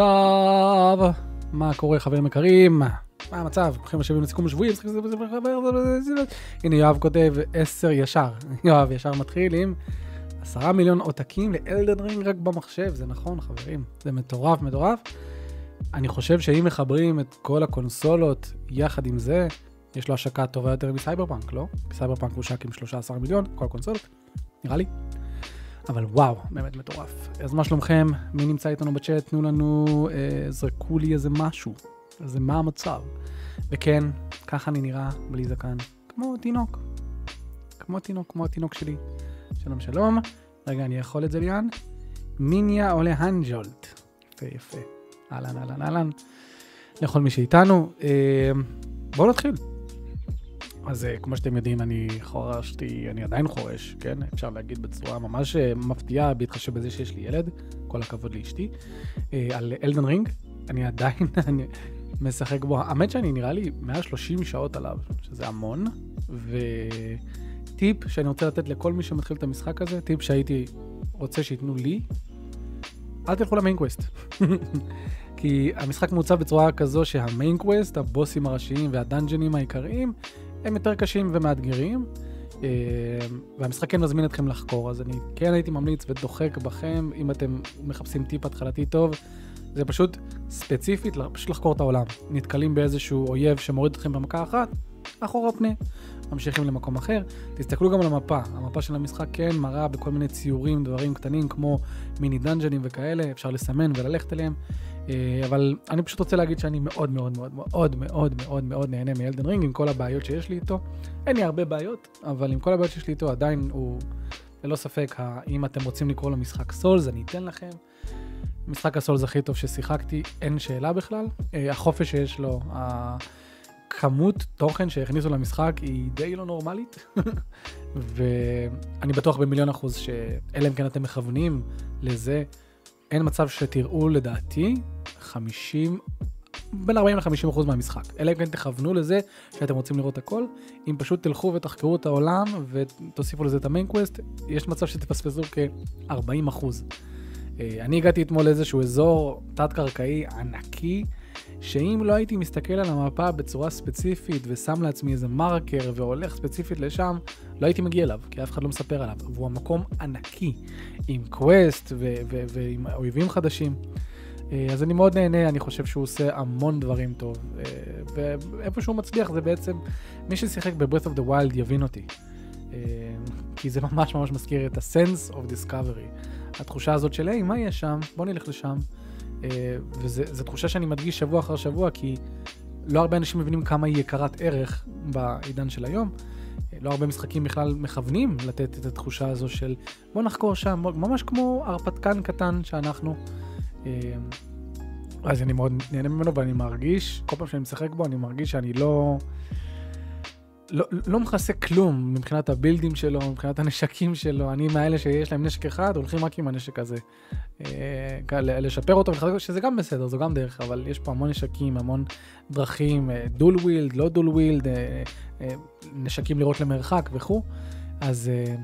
טוב, מה קורה חברים יקרים? מה המצב? ברוכים השבים לסיכום השבועי. הנה יואב כותב 10 ישר. יואב ישר מתחיל עם 10 מיליון עותקים ל Elden Ring רק במחשב. זה נכון חברים, זה מטורף מטורף. אני חושב שאם מחברים את כל הקונסולות יחד עם זה, יש לו השקה טובה יותר מסייבר פאנק, לא? סייבר פאנק הושק עם 13 מיליון, כל הקונסולות, נראה לי. אבל וואו, באמת מטורף. אז מה שלומכם? מי נמצא איתנו בצ'אט? תנו לנו, אה, זרקו לי איזה משהו, איזה מה המצב. וכן, ככה אני נראה בלי זקן, כמו תינוק. כמו תינוק, כמו התינוק שלי. שלום שלום. רגע, אני יכול את זה ליאן? מיניה עולה הנג'ולט. יפה יפה. אהלן אהלן אהלן. לכל מי שאיתנו. אה, בואו נתחיל. אז אה, כמו שאתם יודעים, אני חורשתי, אני עדיין חורש, כן? אפשר להגיד בצורה ממש אה, מפתיעה, בהתחשב בזה שיש לי ילד, כל הכבוד לאשתי, אה, על Elden Ring, אני עדיין אני משחק בו, האמת שאני נראה לי 130 שעות עליו, שזה המון, וטיפ שאני רוצה לתת לכל מי שמתחיל את המשחק הזה, טיפ שהייתי רוצה שייתנו לי, אל תלכו ל main quest. כי המשחק מעוצב בצורה כזו שה main quest, הבוסים הראשיים וה dungeonים העיקריים, הם יותר קשים ומאתגרים, אה, והמשחק כן מזמין אתכם לחקור, אז אני כן הייתי ממליץ ודוחק בכם, אם אתם מחפשים טיפ התחלתי טוב, זה פשוט ספציפית, פשוט לחקור את העולם. נתקלים באיזשהו אויב שמוריד אתכם במכה אחת, אחורה פנה. ממשיכים למקום אחר. תסתכלו גם על המפה, המפה של המשחק כן מראה בכל מיני ציורים, דברים קטנים כמו מיני דאנג'נים וכאלה, אפשר לסמן וללכת אליהם. אה, אבל אני פשוט רוצה להגיד שאני מאוד מאוד מאוד מאוד מאוד מאוד מאוד נהנה מאלדן רינג עם כל הבעיות שיש לי איתו. אין לי הרבה בעיות, אבל עם כל הבעיות שיש לי איתו עדיין הוא ללא ספק, אם אתם רוצים לקרוא לו משחק סולס, אני אתן לכם. משחק הסולס הכי טוב ששיחקתי, אין שאלה בכלל. אה, החופש שיש לו, הכמות תוכן שהכניסו למשחק היא די לא נורמלית. ואני בטוח במיליון אחוז שאלה אם כן אתם מכוונים לזה, אין מצב שתראו לדעתי 50, בין 40 ל-50 אחוז מהמשחק. אלא אם כן תכוונו לזה שאתם רוצים לראות הכל. אם פשוט תלכו ותחקרו את העולם ותוסיפו לזה את ה main quest, יש מצב שתפספסו כ-40 אחוז. אה, אני הגעתי אתמול לאיזשהו אזור תת-קרקעי ענקי, שאם לא הייתי מסתכל על המפה בצורה ספציפית ושם לעצמי איזה מרקר והולך ספציפית לשם, לא הייתי מגיע אליו, כי אף אחד לא מספר עליו. והוא המקום ענקי, עם quest ועם אויבים חדשים. אה, אז אני מאוד נהנה, אני חושב שהוא עושה המון דברים טוב. אה, ואיפה שהוא מצליח זה בעצם, מי ששיחק ב-Breath of the Wild יבין אותי. כי זה ממש ממש מזכיר את ה-sense of discovery. התחושה הזאת של, היי, מה יש שם? בוא נלך לשם. Uh, וזו תחושה שאני מדגיש שבוע אחר שבוע, כי לא הרבה אנשים מבינים כמה היא יקרת ערך בעידן של היום. Uh, לא הרבה משחקים בכלל מכוונים לתת את התחושה הזו של בוא נחקור שם, ממש כמו הרפתקן קטן שאנחנו. Uh, אז אני מאוד נהנה ממנו ואני מרגיש, כל פעם שאני משחק בו אני מרגיש שאני לא... לא, לא מכסה כלום מבחינת ה buildים שלו, מבחינת הנשקים שלו. אני מאלה שיש להם נשק אחד, הולכים רק עם הנשק הזה. אה, לשפר אותו, שזה גם בסדר, זו גם דרך, אבל יש פה המון נשקים, המון דרכים, dual wield, לא dual wield, אה, אה, נשקים לראות למרחק וכו'. אז, אה,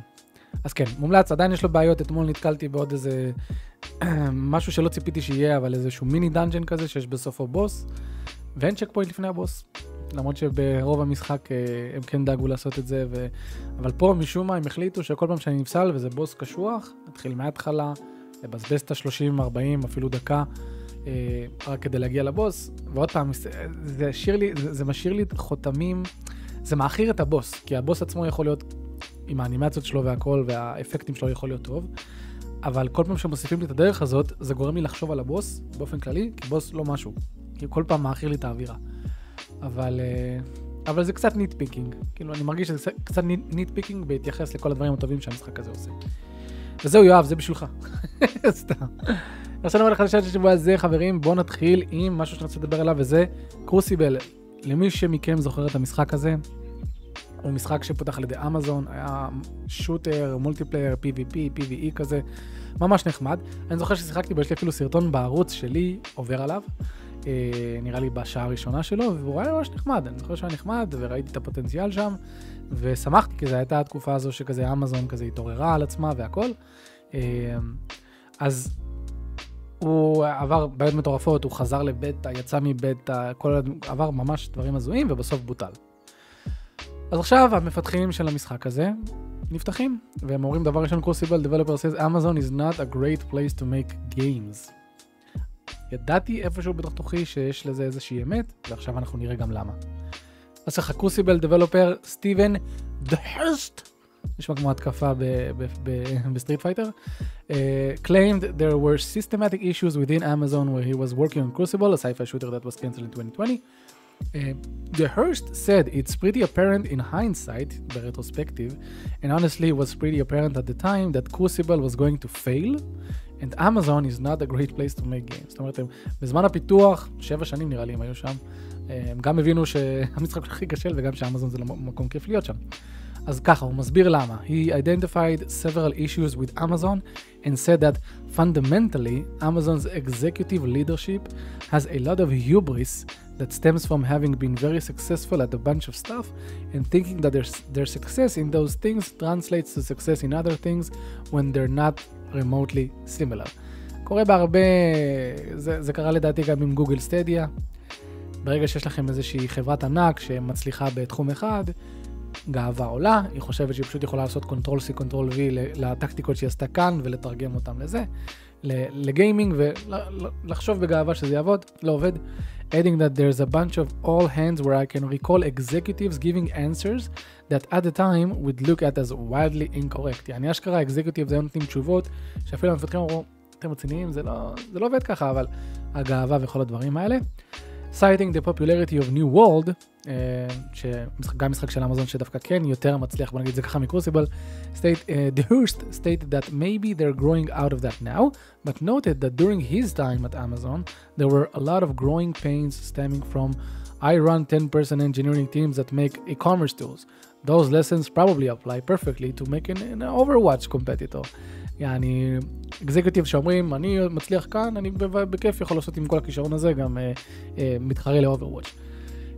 אז כן, מומלץ, עדיין יש לו בעיות, אתמול נתקלתי בעוד איזה משהו שלא ציפיתי שיהיה, אבל איזשהו mini dungeon כזה שיש בסופו בוס, ואין checkpoint לפני הבוס. למרות שברוב המשחק אה, הם כן דאגו לעשות את זה, ו... אבל פה משום מה הם החליטו שכל פעם שאני נפסל וזה בוס קשוח, נתחיל מההתחלה, לבזבז את ה-30, 40, אפילו דקה, אה, רק כדי להגיע לבוס, ועוד פעם, זה, לי, זה, משאיר לי חותמים, זה מעכיר את הבוס, כי הבוס עצמו יכול להיות, עם האנימציות שלו והכל, והאפקטים שלו יכול להיות טוב. אבל כל פעם שמוסיפים לי את הדרך הזאת, זה גורם לי לחשוב על הבוס באופן כללי, כי בוס לא משהו. כי כל פעם מעכיר לי את האווירה. אבל, אה, אבל זה קצת nitpicking. כאילו, אני מרגיש שזה קצת nitpicking בהתייחס לכל הדברים הטובים שהמשחק הזה עושה. וזהו, יואב, זה בשבילך. סתם. עכשיו נאמר לך לשאלה של שבוע הזה, חברים, בואו נתחיל עם משהו שאני רוצה לדבר עליו, וזה קרוסיבל. למי שמכם זוכר את המשחק הזה, הוא משחק שפותח על ידי אמזון, היה שוטר, מולטיפלייר, PvP, PvE כזה, ממש נחמד. אני זוכר ששיחקתי בו, יש לי אפילו סרטון בערוץ שלי עובר עליו. אה, נראה לי בשעה הראשונה שלו, והוא היה ממש נחמד, אני זוכר שהיה נחמד, וראיתי את הפוטנציאל שם, ושמחתי, כי זו הייתה התקופה הזו שכזה אמזון כזה התעוררה על עצמה והכל. אה, אז הוא עבר בעיות מטורפות, הוא חזר לבטא, יצא מבטא, כל, עבר ממש דברים הזויים, ובסוף בוטל. אז עכשיו המפתחים של המשחק הזה נפתחים, והם אומרים דבר ראשון, קרוסיבל Developer says Amazon is not a great place to make games. ידעתי איפשהו בתוך תוכי שיש לזה איזושהי אמת, ועכשיו אנחנו נראה גם למה. אז ככה, קרוסיבל Developer סטיבן דהרסט, נשמע כמו התקפה בסטריט פייטר, uh, claimed there were systematic issues within Amazon where he was working on Crucible, a sci-fi shooter that was cancelled in 2020. Uh, the Hearst said it's pretty apparent in hindsight, the retrospective, and honestly it was pretty apparent at the time that Crucible was going to fail, and Amazon is not a great place to make games. זאת אומרת, הם, בזמן הפיתוח, שבע שנים נראה לי הם היו שם, הם גם הבינו שהמשחק הכי קשה וגם שאמזון זה לא מקום כיף להיות שם. אז ככה, הוא מסביר למה. He identified several issues with Amazon and said that fundamentally, Amazon's executive leadership has a lot of hubris that stems from having been very successful at a bunch of stuff and thinking that their, their success in those things translates to success in other things when they're not remotely similar. קורה בהרבה, זה, זה קרה לדעתי גם עם Google Stadia. ברגע שיש לכם איזושהי חברת ענק שמצליחה בתחום אחד, גאווה עולה, היא חושבת שהיא פשוט יכולה לעשות control C, control V לטקטיקות שהיא עשתה כאן ולתרגם אותם לזה, לגיימינג ולחשוב בגאווה שזה יעבוד, לא עובד. adding that there's a bunch of all hands where I can recall executives giving answers that at the time we'd look at as wildly incorrect. יעני אשכרה executives היו נותנים תשובות שאפילו המפתחים אמרו, אתם רציניים, זה לא, לא עובד ככה, אבל הגאווה וכל הדברים האלה. citing the popularity of New World, uh, שגם משחק של אמזון שדווקא כן יותר מצליח, בוא נגיד זה ככה מקרוסיבל, state, uh, the Hearst stated that maybe they're growing out of that now, but noted that during his time at Amazon, there were a lot of growing pains stemming from I run 10-person engineering teams that make e-commerce tools. Those lessons probably apply perfectly to make an, an Overwatch competitor. יעני, אקזקיוטיב שאומרים, אני מצליח כאן, אני בכיף יכול לעשות עם כל הכישרון הזה גם אה, אה, מתחרה לאוברוואץ'.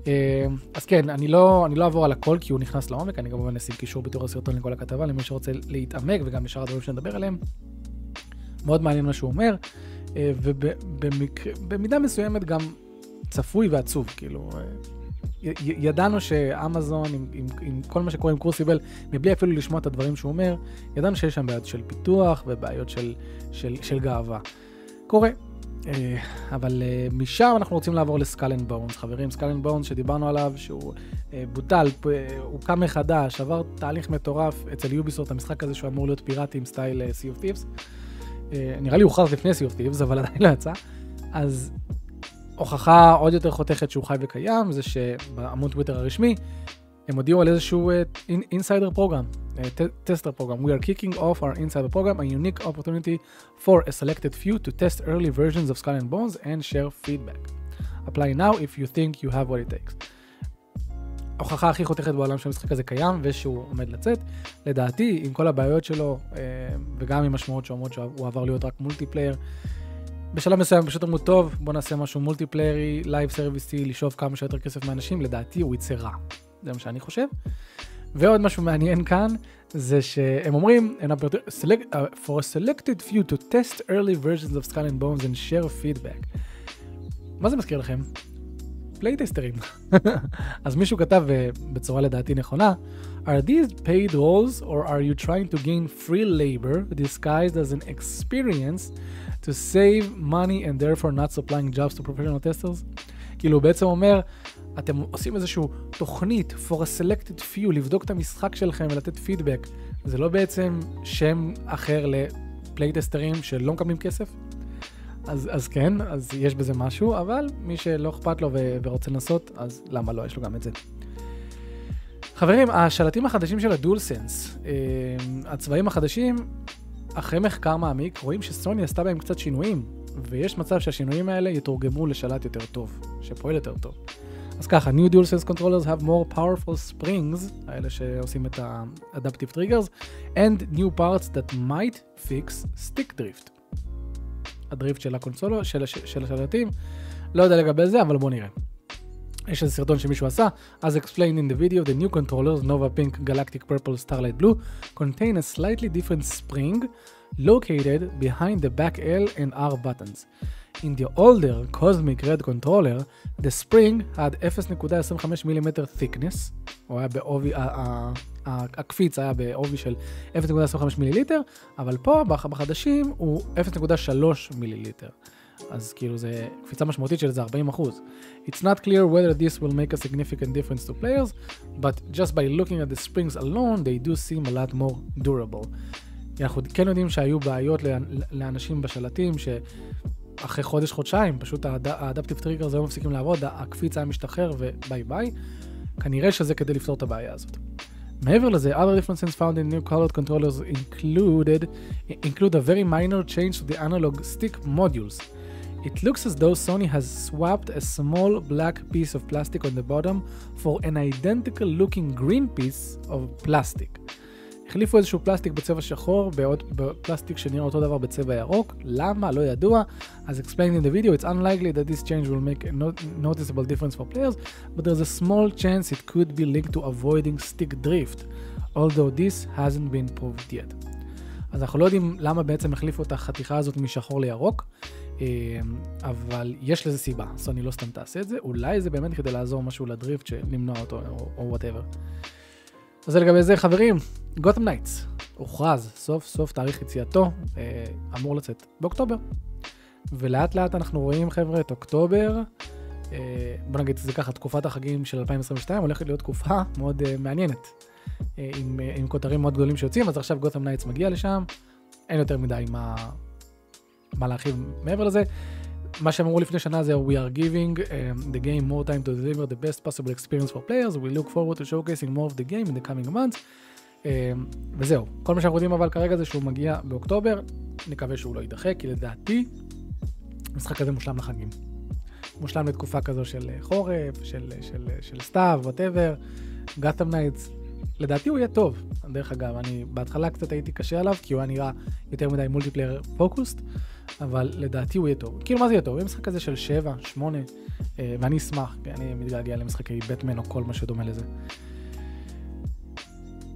אה, אז כן, אני לא, אני לא אעבור על הכל כי הוא נכנס לעומק, אני כמובן אשים קישור בתיאור הסרטון לכל הכתבה למי שרוצה להתעמק וגם לשאר הדברים שנדבר עליהם. מאוד מעניין מה שהוא אומר, אה, ובמידה מסוימת גם צפוי ועצוב, כאילו, אה, ידענו שאמזון, עם, עם, עם כל מה שקורה עם קרוסיבל, מבלי אפילו לשמוע את הדברים שהוא אומר, ידענו שיש שם בעיות של פיתוח ובעיות של, של, של גאווה. קורה. אה, אבל אה, משם אנחנו רוצים לעבור ל Skull and Bones. חברים, Skull and Bones שדיברנו עליו, שהוא אה, בוטל, הוא קם מחדש, עבר תהליך מטורף אצל Ubisoft, המשחק הזה שהוא אמור להיות פיראטי עם style Sea of Thieves. נראה לי הוא הוכרז לפני Sea of Thieves, אבל עדיין לא יצא. אז הוכחה עוד יותר חותכת שהוא חי וקיים, זה שבעמוד טוויטר הרשמי, הם הודיעו על איזשהו insider program, tester program. We are kicking off our insider program, a unique opportunity for a selected few to test early versions of Skull and Bones and share feedback. Apply now if you think you have what it takes. ההוכחה הכי חותכת בעולם שהמשחק הזה קיים ושהוא עומד לצאת. לדעתי, עם כל הבעיות שלו, אה, וגם עם שמועות שאומרות שהוא עבר להיות רק multiplayer, בשלב מסוים פשוט אמרו, טוב, בוא נעשה משהו מולטיפליירי, לייב סרוויסי, לשאוב כמה שיותר כסף מאנשים, לדעתי הוא יצא רע. זה מה שאני חושב. ועוד משהו מעניין כאן, זה שהם אומרים, uh, for a selected few to test early versions of Skull and Bones and share feedback. מה זה מזכיר לכם? פלייטסטרים. אז מישהו כתב uh, בצורה לדעתי נכונה, are these paid roles or are you trying to gain free labor disguised as an experience to save money and therefore not supplying jobs to professional testers? כאילו הוא בעצם אומר, אתם עושים איזושהי תוכנית for a selected few, לבדוק את המשחק שלכם ולתת פידבק. זה לא בעצם שם אחר לפלייטסטרים שלא מקבלים כסף? אז, אז כן, אז יש בזה משהו, אבל מי שלא אכפת לו ו- ורוצה לנסות, אז למה לא, יש לו גם את זה. חברים, השלטים החדשים של הדול סנס, אה, הצבעים החדשים, אחרי מחקר מעמיק, רואים שסוני עשתה בהם קצת שינויים, ויש מצב שהשינויים האלה יתורגמו לשלט יותר טוב, שפועל יותר טוב. אז ככה, New DualSense Controllers have more powerful springs, האלה שעושים את ה-adaptive triggers, and new parts that might fix stick drift. הדריפט של הקונסולו, של, של השלטים, לא יודע לגבי זה, אבל בואו נראה. יש איזה סרטון שמישהו עשה, as explained in the video, the new controllers, Nova Pink, Galactic Purple, Starlight Blue, contain a slightly different spring located behind the back L and R buttons. In the older Cosmic Red controller, the spring had 0.25 מילימטר thickness, הוא היה בעובי, הקפיץ היה בעובי של 0.25 מיליליטר, אבל פה בחדשים הוא 0.3 מיליליטר. אז כאילו זה קפיצה משמעותית של איזה 40 אחוז. It's not clear whether this will make a significant difference to players, but just by looking at the springs alone, they do seem a lot more durable. אנחנו כן יודעים שהיו בעיות לאנשים בשלטים, שאחרי חודש-חודשיים, פשוט ה adaptive triggers היו מפסיקים לעבוד, הקפיץ היה משתחרר ו bye bye. כנראה שזה כדי לפתור את הבעיה הזאת. מעבר לזה, other differences found in new colored controllers included, include a very minor change to the analog stick modules. It looks as though Sony has swapped a small black piece of plastic on the bottom for an identical looking green piece of plastic. החליפו איזשהו פלסטיק בצבע שחור בעוד פלסטיק שנראה אותו דבר בצבע ירוק, למה? לא ידוע. As explained in the video, it's unlikely that this change will make a noticeable difference for players, but there's a small chance it could be linked to avoiding stick drift, although this hasn't been proved yet. אז אנחנו לא יודעים למה בעצם החליפו את החתיכה הזאת משחור לירוק. אמ, אבל יש לזה סיבה, סוני לא סתם תעשה את זה, אולי זה באמת כדי לעזור משהו לדריפט, למנוע אותו או whatever. אז זה לגבי זה חברים, Gotham Knights, הוכרז סוף סוף תאריך יציאתו, אה, אמור לצאת באוקטובר. ולאט לאט אנחנו רואים חבר'ה את אוקטובר, אה, בוא נגיד זה ככה, תקופת החגים של 2022 הולכת להיות תקופה מאוד אה, מעניינת, עם, עם כותרים מאוד גדולים שיוצאים, אז עכשיו Gotham Knights מגיע לשם, אין יותר מדי מה, מה להרחיב מעבר לזה. מה שהם אמרו לפני שנה זה We are giving um, the game more time to deliver the best possible experience for players, we look forward to showcasing more of the game in the coming months. Um, וזהו, כל מה שאנחנו יודעים אבל כרגע זה שהוא מגיע באוקטובר, נקווה שהוא לא יידחה, כי לדעתי, המשחק הזה מושלם לחגים. מושלם לתקופה כזו של אה, חורף, של, של, של, של סתיו, whatever, Gotham Knights, לדעתי הוא יהיה טוב. דרך אגב, אני בהתחלה קצת הייתי קשה עליו, כי הוא היה נראה יותר מדי multiplayer focused, אבל לדעתי הוא יהיה טוב. כאילו, מה זה יהיה טוב? יהיה משחק כזה של 7, 8, אה, ואני אשמח, כי אני מתגעגע למשחקי בטמן או כל מה שדומה לזה.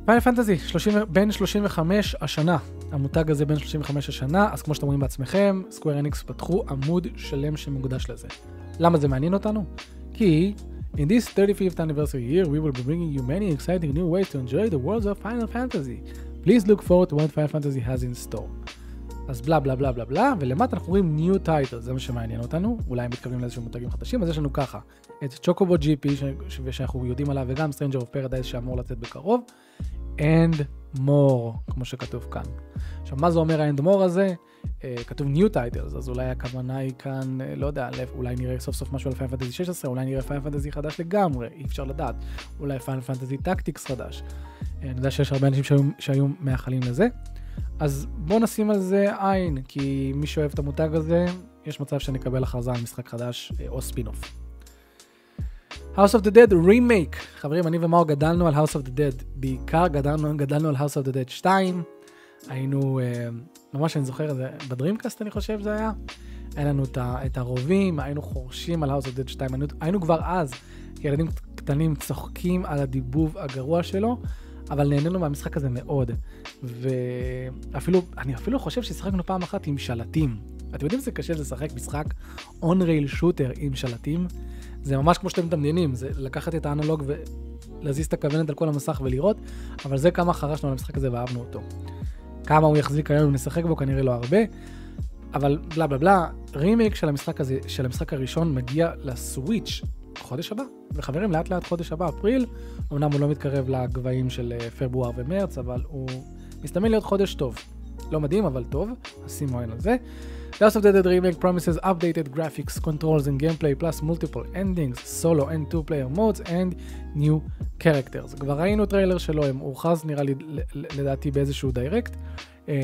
פיינל פנטזי, בין 35 השנה, המותג הזה בין 35 השנה, אז כמו שאתם רואים בעצמכם, סקוויר אניקס פתחו עמוד שלם שמוקדש לזה. למה זה מעניין אותנו? כי In this 35th anniversary year, we will be bringing you many exciting new ways to enjoy the worlds of Final Fantasy. Please look forward to what Final Fantasy has in store. אז בלה בלה בלה בלה בלה, ולמטה אנחנו רואים New Title, זה מה שמעניין אותנו, אולי הם מתכוונים לאיזשהם מותגים חדשים, אז יש לנו ככה, את Chocobo GP, ש... שאנחנו יודעים עליו, וגם Stranger of Paradise שאמור לצאת בקרוב, and more, כמו שכתוב כאן. עכשיו, מה זה אומר ה-and more הזה? uh, כתוב New Titles, אז אולי הכוונה היא כאן, uh, לא יודע, אולי נראה סוף סוף משהו על Final Fantasy 16, אולי נראה Final Fantasy חדש לגמרי, אי אפשר לדעת. אולי Final Fantasy Tactics חדש. Uh, אני יודע שיש הרבה אנשים שהיו, שהיו מאחלים לזה. אז בואו נשים על זה עין, כי מי שאוהב את המותג הזה, יש מצב שנקבל הכרזה על משחק חדש uh, או spin-off. House of the Dead remake. חברים, אני ומאור גדלנו על House of the Dead. בעיקר גדלנו, גדלנו על House of the Dead 2. היינו, אה, ממש אני זוכר, זה, ב Dreamcast אני חושב זה היה. היה לנו את, את הרובים, היינו חורשים על House of Dead 2. היינו, היינו כבר אז, ילדים קטנים צוחקים על הדיבוב הגרוע שלו. אבל נהנינו מהמשחק הזה מאוד. ואפילו, אני אפילו חושב ששיחקנו פעם אחת עם שלטים. אתם יודעים שזה קשה לשחק משחק און-רייל שוטר עם שלטים? זה ממש כמו שאתם מדמיינים, זה לקחת את האנלוג ולהזיז את הכוונת על כל המסך ולראות, אבל זה כמה חרשנו על המשחק הזה ואהבנו אותו. כמה הוא יחזיק היום אם נשחק בו, כנראה לא הרבה, אבל בלה בלה בלה, רימייק של המשחק הזה, של המשחק הראשון מגיע לסוויץ' חודש הבא. וחברים, לאט לאט חודש הבא, אפריל, אמנם הוא לא מתקרב לגבהים של אה, פברואר ומרץ, אבל הוא מסתמן להיות חודש טוב. לא מדהים, אבל טוב, אז שימו עין על זה. House of the Dead Remake promises updated graphics, controls and gameplay, plus multiple endings, solo and two-player modes, and new characters. כבר ראינו טריילר שלו, הם הוכרז נראה לי לדעתי באיזשהו Direct. אמ,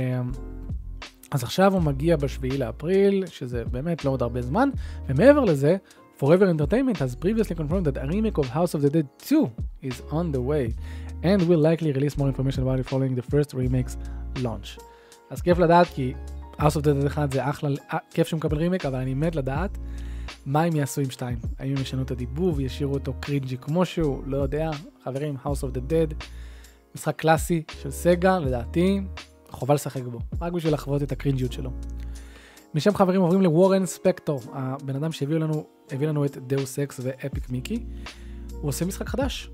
אז עכשיו הוא מגיע בשביעי לאפריל, שזה באמת לא עוד הרבה זמן, ומעבר לזה, Forever Entertainment has previously confirmed that a remake of House of the Dead 2 is on the way, and will likely release more information about it following the first remake's launch. אז כיף לדעת כי House of the Dead 1 זה אחלה, אה, כיף שהוא מקבל רימייק, אבל אני מת לדעת מה הם יעשו עם 2. האם הם ישנו את הדיבוב, ישאירו אותו cringy כמו שהוא, לא יודע. חברים, House of the Dead, משחק קלאסי של סגה, לדעתי, חובה לשחק בו, רק בשביל לחוות את הקרינג'יות שלו. משם חברים עוברים לוורן ספקטור, הבן אדם שהביא לנו, לנו את דאוס אקס ואפיק מיקי. הוא עושה משחק חדש.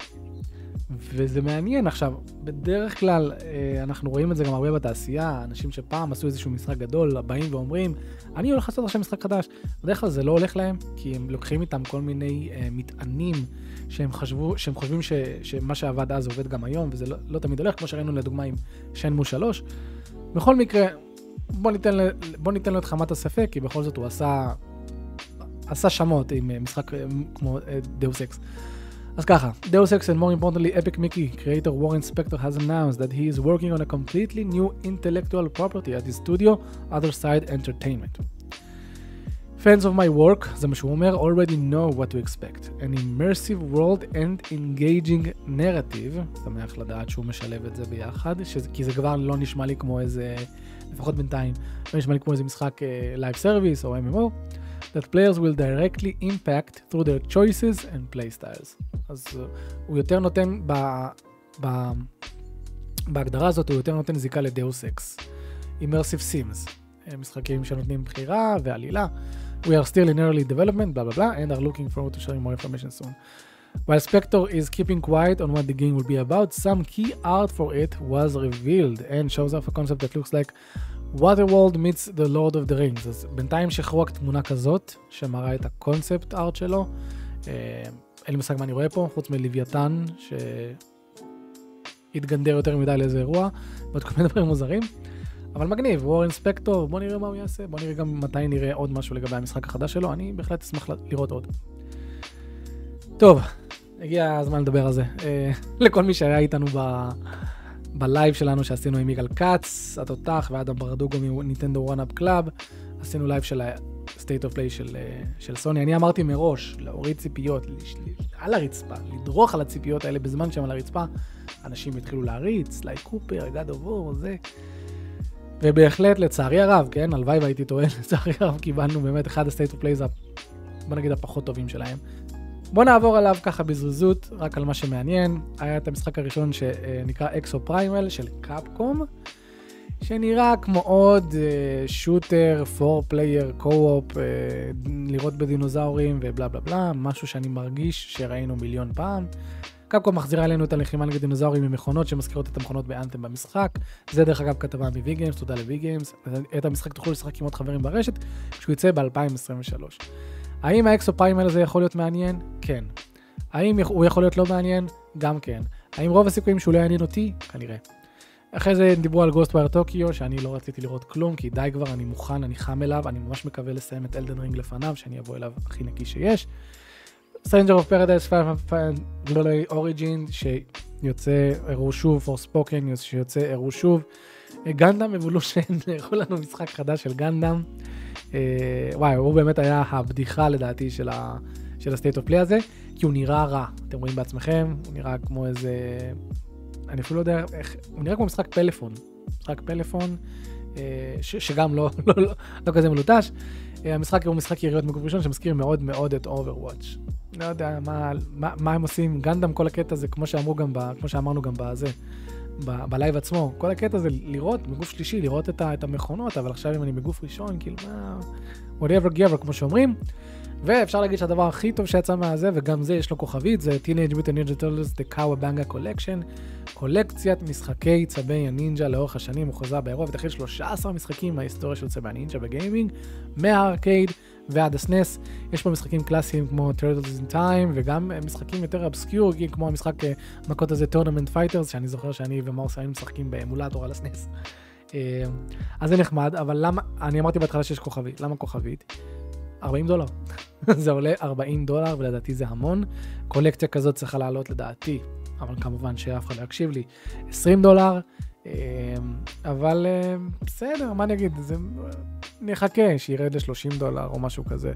וזה מעניין. עכשיו, בדרך כלל אה, אנחנו רואים את זה גם הרבה בתעשייה, אנשים שפעם עשו איזשהו משחק גדול, באים ואומרים, אני הולך לעשות עכשיו משחק חדש. בדרך כלל זה לא הולך להם, כי הם לוקחים איתם כל מיני uh, מטענים שהם, חשבו, שהם חושבים ש, שמה שעבד אז עובד גם היום, וזה לא, לא תמיד הולך, כמו שראינו לדוגמה עם שנמו 3. בכל מקרה, בוא ניתן, בוא ניתן לו את חמת הספק, כי בכל זאת הוא עשה, עשה שמות עם אה, משחק כמו דאוס אקס. אז ככה, Deus Ex and more importantly Epic Mickey, creator Warren Spector has announced that he is working on a completely new intellectual property at his studio, Other Side Entertainment. Fans of my work, זה מה שהוא אומר, already know what to expect. An immersive world and engaging narrative, שמח לדעת שהוא משלב את זה ביחד, שזה, כי זה כבר לא נשמע לי כמו איזה, לפחות בינתיים, לא נשמע לי כמו איזה משחק uh, live service או MMO. that players will directly impact through their choices and playstyles. אז uh, הוא יותר נותן, ב, ב, בהגדרה הזאת הוא יותר נותן זיקה לדאוס אקס. Immersive Sims, משחקים שנותנים בחירה ועלילה. We are still in early development, blah blah blah, and are looking forward to sharing more information soon. While Spectre is keeping quiet on what the game will be about, some key art for it was revealed and shows off a concept that looks like Waterworld meets the Lord of the Rings. אז בינתיים שחררו רק תמונה כזאת, שמראה את הקונספט ארט שלו. אה, אין לי מושג מה אני רואה פה, חוץ מלוויתן, שהתגנדר יותר מדי לאיזה אירוע, ועוד כל מיני דברים מוזרים. אבל מגניב, וורן ספקטור, בוא נראה מה הוא יעשה, בוא נראה גם מתי נראה עוד משהו לגבי המשחק החדש שלו, אני בהחלט אשמח לראות עוד. טוב, הגיע הזמן לדבר על זה. אה, לכל מי שהיה איתנו ב... בלייב שלנו שעשינו עם יגאל כץ, התותח ואדם ברדוגו מ Nintendo 1UP Club, עשינו לייב של ה-state of play של, אה, של סוני. אני אמרתי מראש, להוריד ציפיות, על הרצפה, לדרוך על הציפיות האלה בזמן שהם על הרצפה, אנשים התחילו להריץ, Sly Cooper, God of War, זה. ובהחלט, לצערי הרב, כן, הלוואי והייתי טועה, לצערי הרב קיבלנו באמת אחד ה-state of plays, בוא נגיד, הפחות טובים שלהם. בוא נעבור עליו ככה בזריזות, רק על מה שמעניין. היה את המשחק הראשון שנקרא Exoprimal של Capcom, שנראה כמו עוד shooter, four player, co-op, לירות בדינוזאורים ובלה בלה בלה, משהו שאני מרגיש שראינו מיליון פעם. Capcom מחזירה אלינו את הלחימה נגד דינוזאורים עם מכונות שמזכירות את המכונות ב Anthem במשחק. זה דרך אגב כתבה מ-VGames, תודה ל-VGames. את המשחק תוכלו לשחק עם עוד חברים ברשת, כשהוא יצא ב-2023. האם ה Exoprimal הזה יכול להיות מעניין? כן. האם הוא יכול להיות לא מעניין? גם כן. האם רוב הסיכויים שהוא לא יעניין אותי? כנראה. אחרי זה דיברו על Ghostwire Tokyo, שאני לא רציתי לראות כלום, כי די כבר, אני מוכן, אני חם אליו, אני ממש מקווה לסיים את Elden Ring לפניו, שאני אבוא אליו הכי נקי שיש. Stranger of Paradise, גלולי Origin, שיוצא, הראו שוב, Forspoken, שיוצא, הראו שוב. Gundam Evolution, הראו לנו משחק חדש של Gundam. אה, וואי, הוא באמת היה הבדיחה לדעתי של, ה, של ה State of Play הזה, כי הוא נראה רע, אתם רואים בעצמכם, הוא נראה כמו איזה... אני אפילו לא יודע איך, הוא נראה כמו משחק פלאפון, משחק פלאפון, אה, ש, שגם לא, לא, לא, לא כזה מלוטש. אה, המשחק הוא משחק יריות מגוף ראשון שמזכיר מאוד מאוד את Overwatch. לא יודע מה, מה, מה הם עושים, Gundam כל הקטע הזה, כמו שאמרו גם, ב, כמו שאמרנו גם בזה, בלייב עצמו, כל הקטע זה לראות בגוף שלישי, לראות את, ה, את המכונות, אבל עכשיו אם אני בגוף ראשון, כאילו מה, whatever giver, כמו שאומרים. ואפשר להגיד שהדבר הכי טוב שיצא מהזה, וגם זה יש לו כוכבית, זה Teenage Mutant Ninja Turtles The Cowabunga Collection, קולקציית משחקי צבי הנינג'ה לאורך השנים, הוא חוזר באירוע ותכיל 13 משחקים מההיסטוריה של צבי הנינג'ה בגיימינג, מהארקייד ועד הסנס. יש פה משחקים קלאסיים כמו Turtles in Time, וגם משחקים יותר אבסקיורגים, כמו המשחק אה, מכות הזה Tournament Fighters, שאני זוכר שאני ומורס היינו משחקים באמולטור על הסנס. אה, אז זה נחמד, אבל למה, אני אמרתי בהתחלה שיש כוכבית, למה כוכבית? 40 דולר. זה עולה 40 דולר, ולדעתי זה המון. קולקציה כזאת צריכה לעלות לדעתי, אבל כמובן שאף אחד לא יקשיב לי, 20 דולר. אמ, אבל אמ, בסדר, מה אני אגיד, זה... נחכה שירד ל-30 דולר או משהו כזה.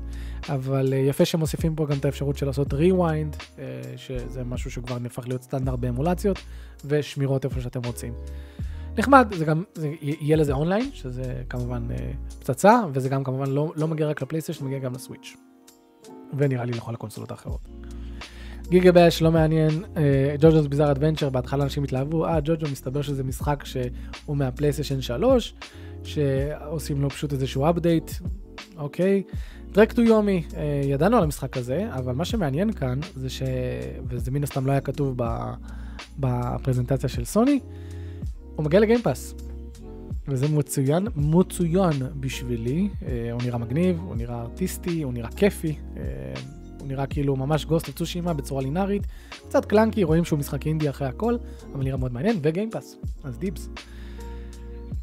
אבל אה, יפה שמוסיפים פה גם את האפשרות של לעשות rewind, אה, שזה משהו שכבר נהפך להיות סטנדרט באמולציות, ושמירות איפה שאתם רוצים. נחמד, זה גם, זה, יהיה לזה אונליין, שזה כמובן אה, פצצה, וזה גם כמובן לא, לא מגיע רק לפלייסטיישן, מגיע גם לסוויץ'. ונראה לי לכל הקונסולות האחרות. GigaBash לא מעניין, JoJo's Bizarre Adventure, בהתחלה אנשים התלהבו, אה, ג'וג'ו מסתבר שזה משחק שהוא מהפלייסטיישן 3, שעושים לו פשוט איזשהו update, אוקיי. Trek to Yomi, ידענו על המשחק הזה, אבל מה שמעניין כאן זה ש... וזה מן הסתם לא היה כתוב בפרזנטציה של סוני, הוא מגיע ל Game Pass. וזה מצוין, מצוין בשבילי, אה, הוא נראה מגניב, הוא נראה ארטיסטי, הוא נראה כיפי, אה, הוא נראה כאילו ממש Ghost of Tsushima בצורה לינארית, קצת clunky, רואים שהוא משחק אינדי אחרי הכל, אבל נראה מאוד מעניין, ו Game Pass, אז dibs.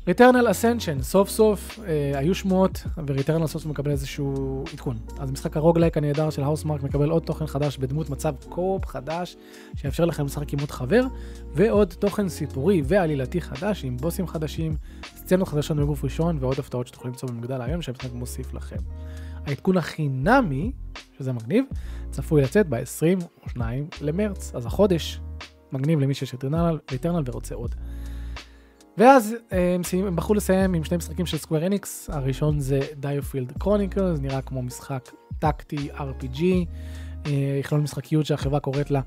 Returnal Ascension, סוף סוף אה, היו שמועות, ו Returnal סוף סוף מקבל איזשהו עדכון. אז משחק ה roguelike הנהדר של Housemarque מקבל עוד תוכן חדש בדמות מצב co-op חדש, שיאפשר לכם לשחק עם עוד חבר, ועוד תוכן סיפורי ועלילתי חדש עם בוסים חדשים, סצנות חדשות מגוף ראשון, ועוד הפתעות שתוכלו למצוא במגדל היום שהמשחק מוסיף לכם. העדכון החינמי, שזה מגניב, צפוי לצאת ב-22 למרץ, אז החודש מגניב למי שיש ריטרנל ורוצה עוד. ואז אה, הם, הם בחרו לסיים עם שני משחקים של סקוויר אניקס, הראשון זה דיופילד קרוניקל, זה נראה כמו משחק טקטי RPG, אה, יכלול משחקיות שהחברה קוראת לה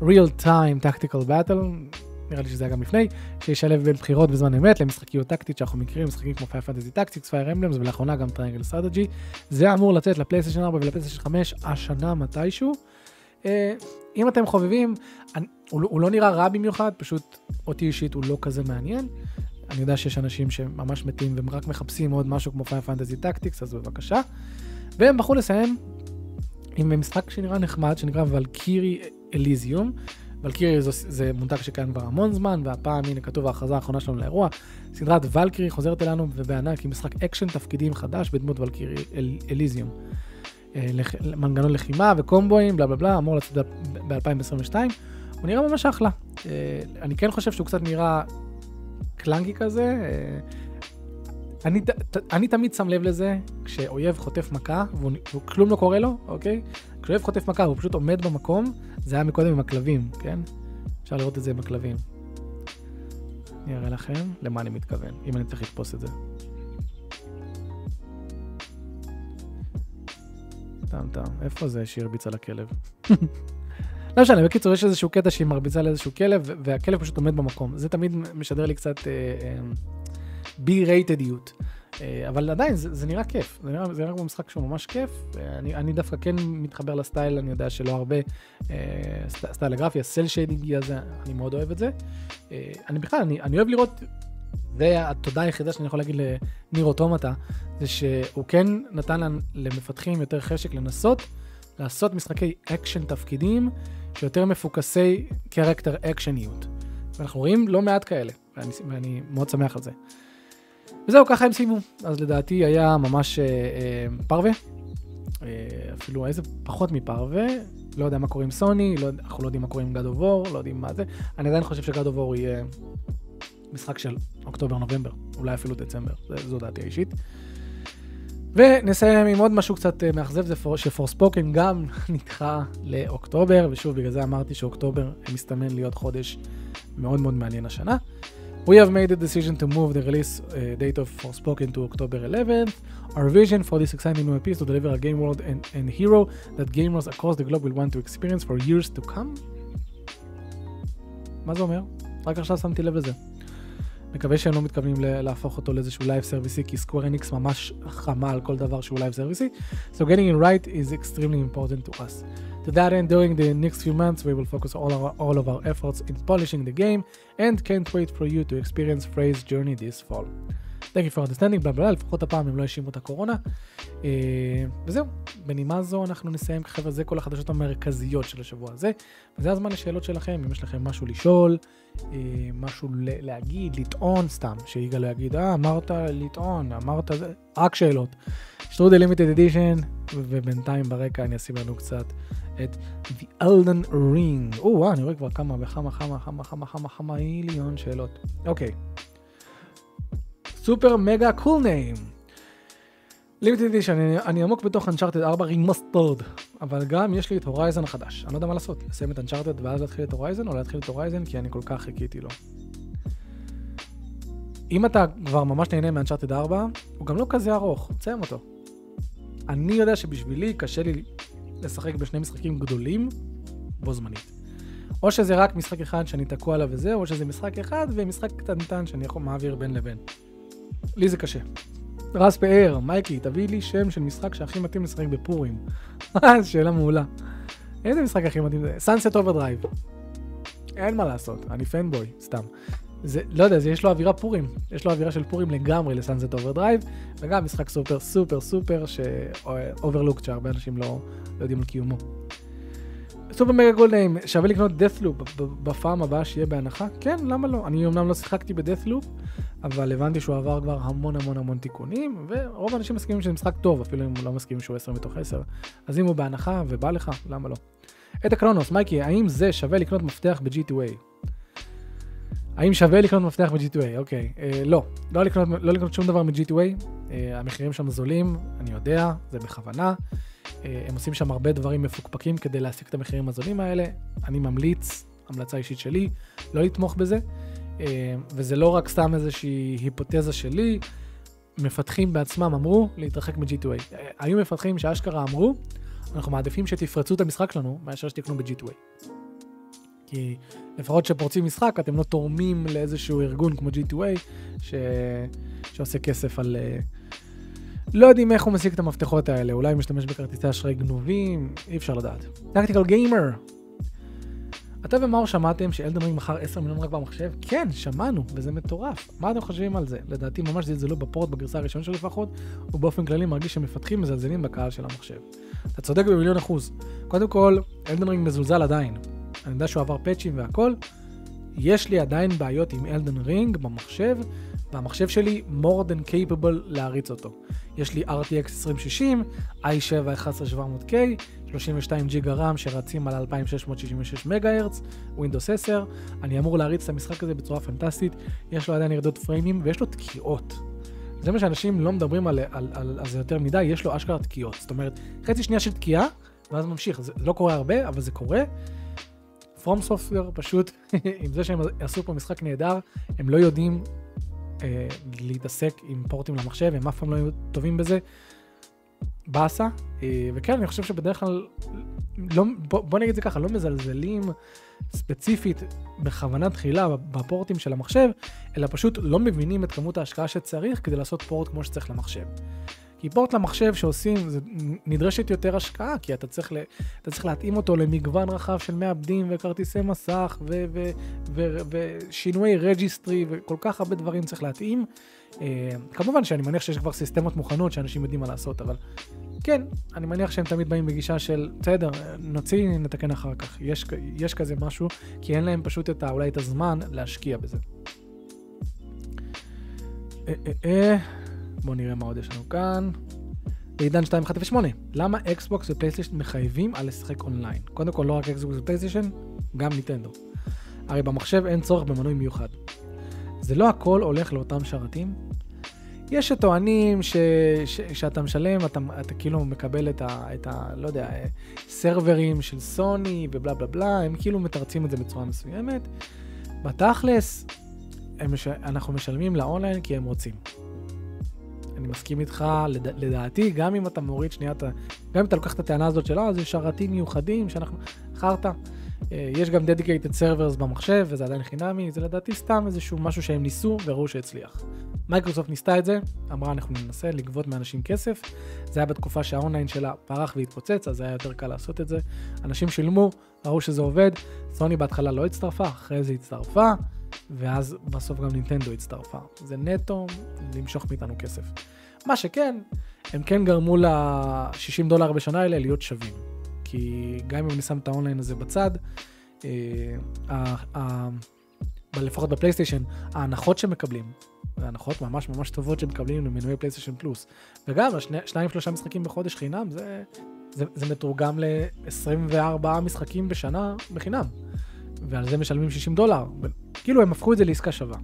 real time tactical battle, נראה לי שזה היה גם לפני, שישלב בין בחירות בזמן אמת למשחקיות טקטית שאנחנו מכירים, משחקים כמו Final Fantasy Tactics, Fire Emblems ולאחרונה גם Triangle Strategy. זה אמור לצאת לפלייסטיישן 4 ולפלייסטיישן 5 השנה מתישהו. אה, אם אתם חובבים, הוא לא נראה רע במיוחד, פשוט אותי אישית הוא לא כזה מעניין. אני יודע שיש אנשים שממש מתים והם רק מחפשים עוד משהו כמו Final Fantasy Tactics, אז בבקשה. והם בחרו לסיים עם משחק שנראה נחמד, שנקרא Valkyrie Elysium. Valkyrie זה, זה מותג שקיים כבר המון זמן, והפעם הנה כתוב ההכרזה האחרונה שלנו לאירוע. סדרת Valkyrie חוזרת אלינו ובענק עם משחק אקשן תפקידים חדש בדמות Valkyrie El, Elysium. אה, מנגנון לחימה וקומבואים, בלה בלה בלה, אמור לצאת ב-2022. הוא נראה ממש אחלה. אה, אני כן חושב שהוא קצת נראה clunky כזה. אה, אני, אני תמיד שם לב לזה, כשאויב חוטף מכה, וכלום לא קורה לו, אוקיי? כשאויב חוטף מכה והוא פשוט עומד במקום, זה היה מקודם עם הכלבים, כן? אפשר לראות את זה עם הכלבים. אני אראה לכם למה אני מתכוון, אם אני צריך לתפוס את זה. טעם טעם, איפה זה שהיא הרביצה לכלב? לא משנה, בקיצור, יש איזשהו קטע שהיא מרביצה לאיזשהו כלב, והכלב פשוט עומד במקום. זה תמיד משדר לי קצת B rated יות. אה, אבל עדיין, זה, זה נראה כיף. זה נראה, זה נראה כמו משחק שהוא ממש כיף. אה, אני, אני דווקא כן מתחבר ל style, אני יודע שלא הרבה, אה, style הגרפי, ה cel shading הזה, אני מאוד אוהב את זה. אני בכלל, אני, אני אוהב לראות, והתודה היחידה שאני יכול להגיד ל Nier Automata, זה שהוא כן נתן למפתחים יותר חשק לנסות לעשות משחקי אקשן תפקידים שיותר מפוקסי character action יות. ואנחנו רואים לא מעט כאלה, ואני, ואני מאוד שמח על זה. וזהו, ככה הם סיימו. אז לדעתי היה ממש אה, אה, פרווה, אה, אפילו איזה פחות מפרווה, לא יודע מה קורה עם סוני, לא, אנחנו לא יודעים מה קורה עם God of War, לא יודעים מה זה. אני עדיין חושב ש-God of War יהיה משחק של אוקטובר-נובמבר, אולי אפילו דצמבר, זו דעתי האישית. ונסיים עם עוד משהו קצת אה, מאכזב, זה שפורספוקן גם נדחה לאוקטובר, ושוב, בגלל זה אמרתי שאוקטובר מסתמן להיות חודש מאוד מאוד מעניין השנה. We have made the decision to move the release uh, date of Forspoken to October 11th. Our vision for this exciting new IP is to deliver a game world and, and hero that gamers across the globe will want to experience for years to come. מה זה אומר? רק עכשיו שמתי לב לזה. מקווה שהם לא מתכוונים להפוך אותו לאיזשהו לייב סרוויסי, כי סקוור אניקס ממש חמה על כל דבר שהוא לייב סרוויסי. So getting it right is extremely important to us. To that end, during the next few months, we will focus all, our, all of our efforts in polishing the game and can't wait for you to experience Frey's journey this fall. Thank you for understanding, בלה בלה, לפחות הפעם הם לא האשימו את הקורונה. Uh, וזהו, בנימה זו אנחנו נסיים, חבר'ה, זה כל החדשות המרכזיות של השבוע הזה. וזה הזמן לשאלות שלכם, אם יש לכם משהו לשאול, uh, משהו להגיד, לטעון סתם, שיגאל לא יגיד, אה, אמרת לטעון, אמרת זה, רק שאלות. שטרודל limited edition, ובינתיים ברקע אני אשים לנו קצת את The Elden Ring. או וואו, אני רואה כבר כמה וכמה, כמה, כמה, כמה, כמה, כמה מיליון שאלות. אוקיי. super mega cool name. Limited edition, אני עמוק בתוך Uncharted 4 remastered, אבל גם יש לי את Horizon החדש. אני לא יודע מה לעשות, לסיים את Uncharted ואז להתחיל את Horizon, או להתחיל את Horizon כי אני כל כך חיכיתי לו. אם אתה כבר ממש נהנה מ Uncharted 4, הוא גם לא כזה ארוך, תסיים אותו. אני יודע שבשבילי קשה לי לשחק בשני משחקים גדולים בו זמנית. או שזה רק משחק אחד שאני תקוע עליו וזהו, או שזה משחק אחד ומשחק קטנטן שאני יכול מעביר בין לבין. לי זה קשה. רס פאר, מייקי, תביא לי שם של משחק שהכי מתאים לשחק בפורים. שאלה מעולה. איזה משחק הכי מתאים? Sunset Overdrive. אין מה לעשות, אני fanboy, סתם. זה, לא יודע, זה יש לו אווירה פורים. יש לו אווירה של פורים לגמרי ל Sunset Overdrive, וגם משחק סופר סופר סופר ש overlooked שהרבה אנשים לא, לא יודעים על קיומו. סופר מגה גולדאים, שווה לקנות deathloop בפעם הבאה שיהיה בהנחה? כן, למה לא? אני אמנם לא שיחקתי ב deathloop, אבל הבנתי שהוא עבר כבר המון המון המון תיקונים, ורוב האנשים מסכימים שזה משחק טוב, אפילו אם לא מסכימים שהוא 10 מתוך 10. אז אם הוא בהנחה ובא לך, למה לא? את הקרונוס, מייקי, האם זה שווה לקנות מפתח ב-G2A? האם שווה לקנות מפתח ב-G2A? אוקיי, אה, לא, לא לקנות, לא לקנות שום דבר מ-G2A, אה, המחירים שם זולים, אני יודע, זה בכוונה. אה, הם עושים שם הרבה דברים מפוקפקים כדי להשיג את המחירים הזולים האלה. אני ממליץ, המלצה אישית שלי, לא לתמוך בזה. אה, וזה לא רק סתם איזושהי היפותזה שלי, מפתחים בעצמם אמרו להתרחק מ-G2A. היו מפתחים שאשכרה אמרו, אנחנו מעדיפים שתפרצו את המשחק שלנו מאשר שתקנו ב-G2A. כי לפחות כשפורצים משחק אתם לא תורמים לאיזשהו ארגון כמו G2A ש... שעושה כסף על... אה, לא יודעים איך הוא משיג את המפתחות האלה, אולי הוא משתמש בכרטיסי אשראי גנובים, אי אפשר לדעת. טקטיקל גיימר, אתה ומאור שמעתם שאלדמרינג מכר 10 מיליון רק במחשב? כן, שמענו, וזה מטורף. מה אתם חושבים על זה? לדעתי ממש זלזלו בפורט בגרסה הראשונה שלו לפחות, ובאופן כללי מרגיש שמפתחים מזלזלים בקהל של המחשב. אתה צודק במיליון אחוז. קודם כל, אלדנרינג מזולזל עדיין. אני יודע שהוא עבר פאצ'ים והכל. יש לי עדיין בעיות עם אלדן רינג במחשב, והמחשב שלי more than capable להריץ אותו. יש לי RTX 2060, i7 11700K, 32 ג'יגה רם שרצים על 2666 מגה הרץ, Windows 10, אני אמור להריץ את המשחק הזה בצורה פנטסטית, יש לו עדיין ירדות פריימים ויש לו תקיעות. זה מה שאנשים לא מדברים על, על, על, על זה יותר מדי, יש לו אשכרה תקיעות. זאת אומרת, חצי שנייה של תקיעה, ואז ממשיך. זה לא קורה הרבה, אבל זה קורה. From Software פשוט, עם זה שהם עשו פה משחק נהדר, הם לא יודעים אה, להתעסק עם פורטים למחשב, הם אף פעם לא היו טובים בזה. באסה, אה, וכן, אני חושב שבדרך כלל, לא, בוא, בוא נגיד את זה ככה, לא מזלזלים ספציפית בכוונה תחילה בפורטים של המחשב, אלא פשוט לא מבינים את כמות ההשקעה שצריך כדי לעשות port כמו שצריך למחשב. כי port למחשב שעושים, זה נדרשת יותר השקעה, כי אתה צריך, ל, אתה צריך להתאים אותו למגוון רחב של מעבדים וכרטיסי מסך ושינויי registry וכל כך הרבה דברים צריך להתאים. אה, כמובן שאני מניח שיש כבר סיסטמות מוכנות שאנשים יודעים מה לעשות, אבל כן, אני מניח שהם תמיד באים בגישה של, בסדר, נוציא, נתקן אחר כך. יש, יש כזה משהו, כי אין להם פשוט את, אולי את הזמן להשקיע בזה. אה, אה, אה. בואו נראה מה עוד יש לנו כאן. עידן 2108, למה אקסבוקס ופלייסטיישן מחייבים על לשחק אונליין? קודם כל לא רק אקסבוקס ופלייסטיישן, גם נינטנדו. הרי במחשב אין צורך במנוי מיוחד. זה לא הכל הולך לאותם שרתים? יש שטוענים ש, ש, שאתה משלם, אתה, אתה כאילו מקבל את ה, את ה... לא יודע, סרברים של סוני ובלה בלה בלה, הם כאילו מתרצים את זה בצורה מסוימת. בתכלס, מש, אנחנו משלמים לאונליין כי הם רוצים. אני מסכים איתך, לד... לדעתי, גם אם אתה מוריד שנייה, אתה, גם אם אתה לוקח את הטענה הזאת של, אה, זה שרתים מיוחדים שאנחנו, חרטא. אה, יש גם dedicated servers במחשב, וזה עדיין חינמי, זה לדעתי סתם איזשהו משהו שהם ניסו וראו שהצליח. מייקרוסופט ניסתה את זה, אמרה אנחנו ננסה לגבות מאנשים כסף, זה היה בתקופה שהאונליין שלה פרח והתפוצץ, אז היה יותר קל לעשות את זה. אנשים שילמו, ראו שזה עובד, סוני בהתחלה לא הצטרפה, אחרי זה הצטרפה, ואז בסוף גם נינטנדו הצטרפה. זה נטו למשוך מאיתנו כסף. מה שכן, הם כן גרמו ל-60 דולר בשנה האלה להיות שווים. כי גם אם אני שם את האונליין הזה בצד, אה, לפחות בפלייסטיישן, ההנחות שמקבלים, ההנחות ממש ממש טובות שמקבלים למנויי פלייסטיישן פלוס. וגם, שניים שלושה משחקים בחודש חינם, זה, זה, זה מתורגם ל-24 משחקים בשנה בחינם. ועל זה משלמים 60 דולר. כאילו הם הפכו את זה לעסקה שווה.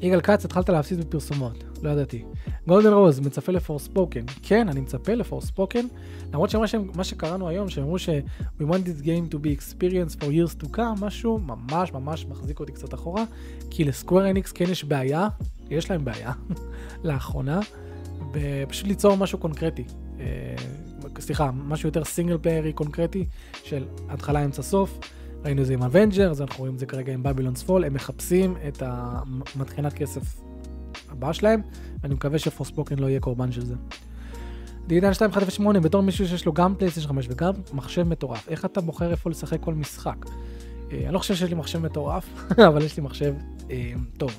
יגאל כץ, התחלת להפסיד בפרסומות, לא ידעתי. גולדן רוז, מצפה ל Forspoken. כן, אני מצפה ל Forspoken, למרות שמה שקראנו היום, שהם אמרו ש- We want this game to be experienced for years to come, משהו ממש ממש מחזיק אותי קצת אחורה, כי ל Square Enix כן יש בעיה, יש להם בעיה, לאחרונה, פשוט ליצור משהו קונקרטי. סליחה, משהו יותר single player י קונקרטי של התחלה, אמצע, סוף. ראינו את זה עם Avengers, אנחנו רואים את זה כרגע עם Babylon's Fall, הם מחפשים את המטחינת כסף הבאה שלהם, ואני מקווה ש Forspoken לא יהיה קורבן של זה. עידן 2108, בתור מישהו שיש לו גם פלייסטיישן 5 וגם מחשב מטורף, איך אתה בוחר איפה לשחק כל משחק? אה, אני לא חושב שיש לי מחשב מטורף, אבל יש לי מחשב אה, טוב,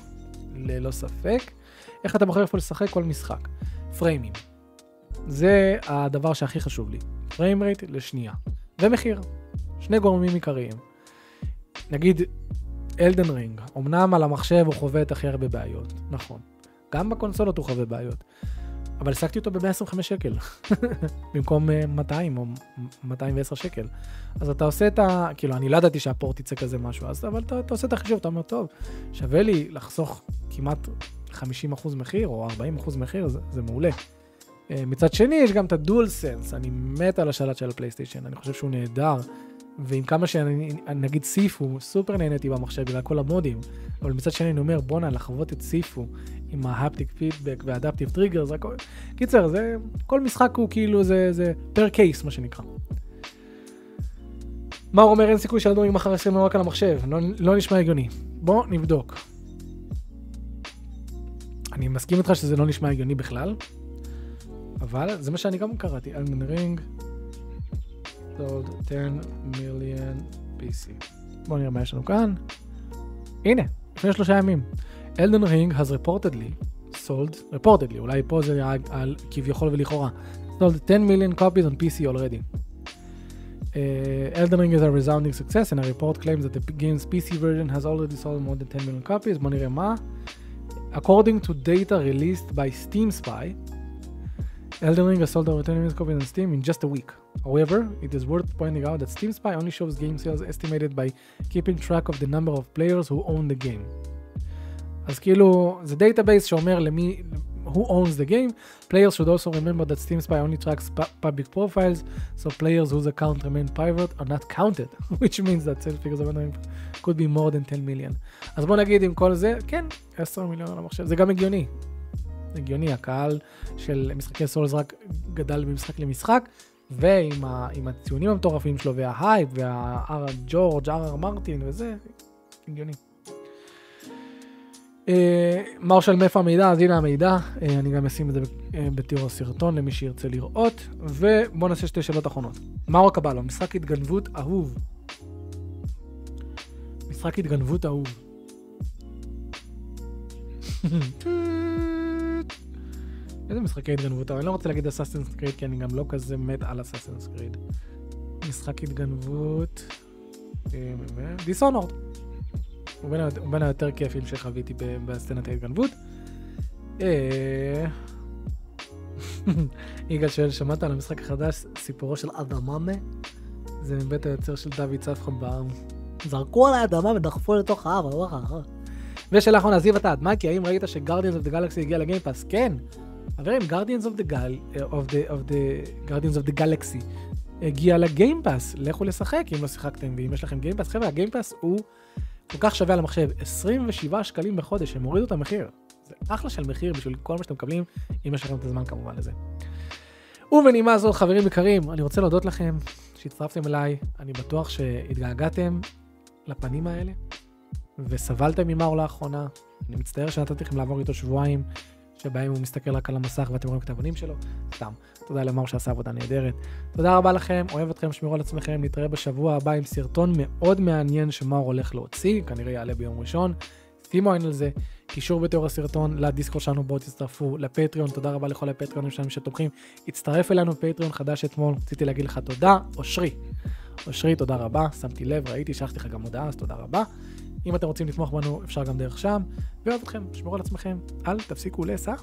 ללא ספק. איך אתה בוחר איפה לשחק כל משחק? פריימים. זה הדבר שהכי חשוב לי. frame rate לשנייה. ומחיר. שני גורמים עיקריים. נגיד Elden Ring, אמנם על המחשב הוא חווה את הכי הרבה בעיות, נכון. גם בקונסולות הוא חווה בעיות. אבל השגתי אותו ב-125 שקל, במקום 200 אה, או 210 שקל. אז אתה עושה את ה... כאילו, אני לא ידעתי שהפורט יצא כזה משהו, אז, אבל אתה, אתה עושה את החישוב, אתה אומר, טוב, שווה לי לחסוך כמעט 50% מחיר או 40% מחיר, זה, זה מעולה. אה, מצד שני, יש גם את הדואל סנס, אני מת על השלט של הפלייסטיישן, אני חושב שהוא נהדר. ועם כמה שאני, נגיד סיפו, סופר נהניתי במחשב בגלל כל המודים, אבל מצד שני אני אומר, בואנה, לחוות את סיפו עם ההפטיק פידבק והאדפטיב טריגר, זה הכל... קיצר, זה, כל משחק הוא כאילו, זה, זה פר קייס, מה שנקרא. מאור אומר, אין סיכוי שאלדורינג מחר יסיימו רק על המחשב, לא, לא נשמע הגיוני. בוא נבדוק. אני מסכים איתך שזה לא נשמע הגיוני בכלל, אבל זה מה שאני גם קראתי, אלמן רינג. sold 10 מיליון PC. בואו נראה מה יש לנו כאן. הנה, לפני שלושה ימים. אלדן רינג has reportedly sold, reportedly, אולי פה זה היה על כביכול ולכאורה, sold 10 million copies on PC already. Uh, Elden Ring is a resounding success and a report claims that the game's PC version has already sold more than 10 million copies. בוא נראה מה. According to data released by Steam Spy, Elden Ring has sold over 10 million copies on Steam in just a week. However, it is worth pointing out that Steam Spy only shows game sales estimated by keeping track of the number of players who own the game. אז כאילו, זה דאטאבייס שאומר למי, who owns the game. Players should also remember that Steam Spy only tracks public profiles, so players whose account remain private are not counted, which means that sales figures of could be more than 10 million. אז בוא נגיד עם כל זה, כן, 10 מיליון על המחשב, זה גם הגיוני. הגיוני, הקהל של משחקי סולס רק גדל ממשחק למשחק, ועם הציונים המטורפים שלו, וההייפ, והג'ורג', אר אר מרטין וזה, הגיוני. אה, מרשל מאיפה המידע, אז הנה המידע, אה, אני גם אשים את זה אה, בתיאור הסרטון למי שירצה לראות, ובואו נעשה שתי שאלות אחרונות. מאור קבלו, משחק התגנבות אהוב. משחק התגנבות אהוב. איזה משחקי התגנבות, אבל אני לא רוצה להגיד אסאסינס קריד, כי אני גם לא כזה מת על אסאסינס קריד. משחק התגנבות... דיסונורד. הוא בין היותר כיפים שחוויתי בסצנת ההתגנבות. אה, יגאל שואל, שמעת על המשחק החדש, סיפורו של אדממה? זה מבית היוצר של דוד צפחם בעם. זרקו עליי אדמה ודחפו לתוך האב, וואחה. ושאלה אחרונה, זיו אתה, כי האם ראית שגרדיאנס אוף דה גלקסי הגיע לגיימפאס? כן. חברים, the, Gal, of the, of the, Guardians of the Galaxy הגיע לגיימפאס, לכו לשחק אם לא שיחקתם, ואם יש לכם גיימפאס, חבר'ה, הגיימפאס הוא כל כך שווה על המחשב, 27 שקלים בחודש, הם הורידו את המחיר. זה אחלה של מחיר בשביל כל מה שאתם מקבלים, אם יש לכם את הזמן כמובן לזה. ובנימה זו, חברים יקרים, אני רוצה להודות לכם שהצטרפתם אליי, אני בטוח שהתגעגעתם לפנים האלה, וסבלתם ממאור לאחרונה, אני מצטער שנתתי לכם לעבור איתו שבועיים. שבהם הוא מסתכל רק על המסך ואתם רואים את האבנים שלו, סתם. תודה למר שעשה עבודה נהדרת. תודה רבה לכם, אוהב אתכם, שמרו על עצמכם, נתראה בשבוע הבא עם סרטון מאוד מעניין שמר הולך להוציא, כנראה יעלה ביום ראשון. שימו עין על זה, קישור בתיאור הסרטון לדיסקו שלנו, בואו תצטרפו לפטריון, תודה רבה לכל הפטריונים שלנו שתומכים. הצטרף אלינו פטריון חדש אתמול, רציתי להגיד לך תודה, אושרי. אושרי, תודה רבה, שמתי לב, ראיתי, שלחתי לך גם הודעה, אז תודה רבה. אם אתם רוצים לתמוך בנו, אפשר גם דרך שם. ואוהב אתכם, שמרו על עצמכם, אל תפסיקו לסע.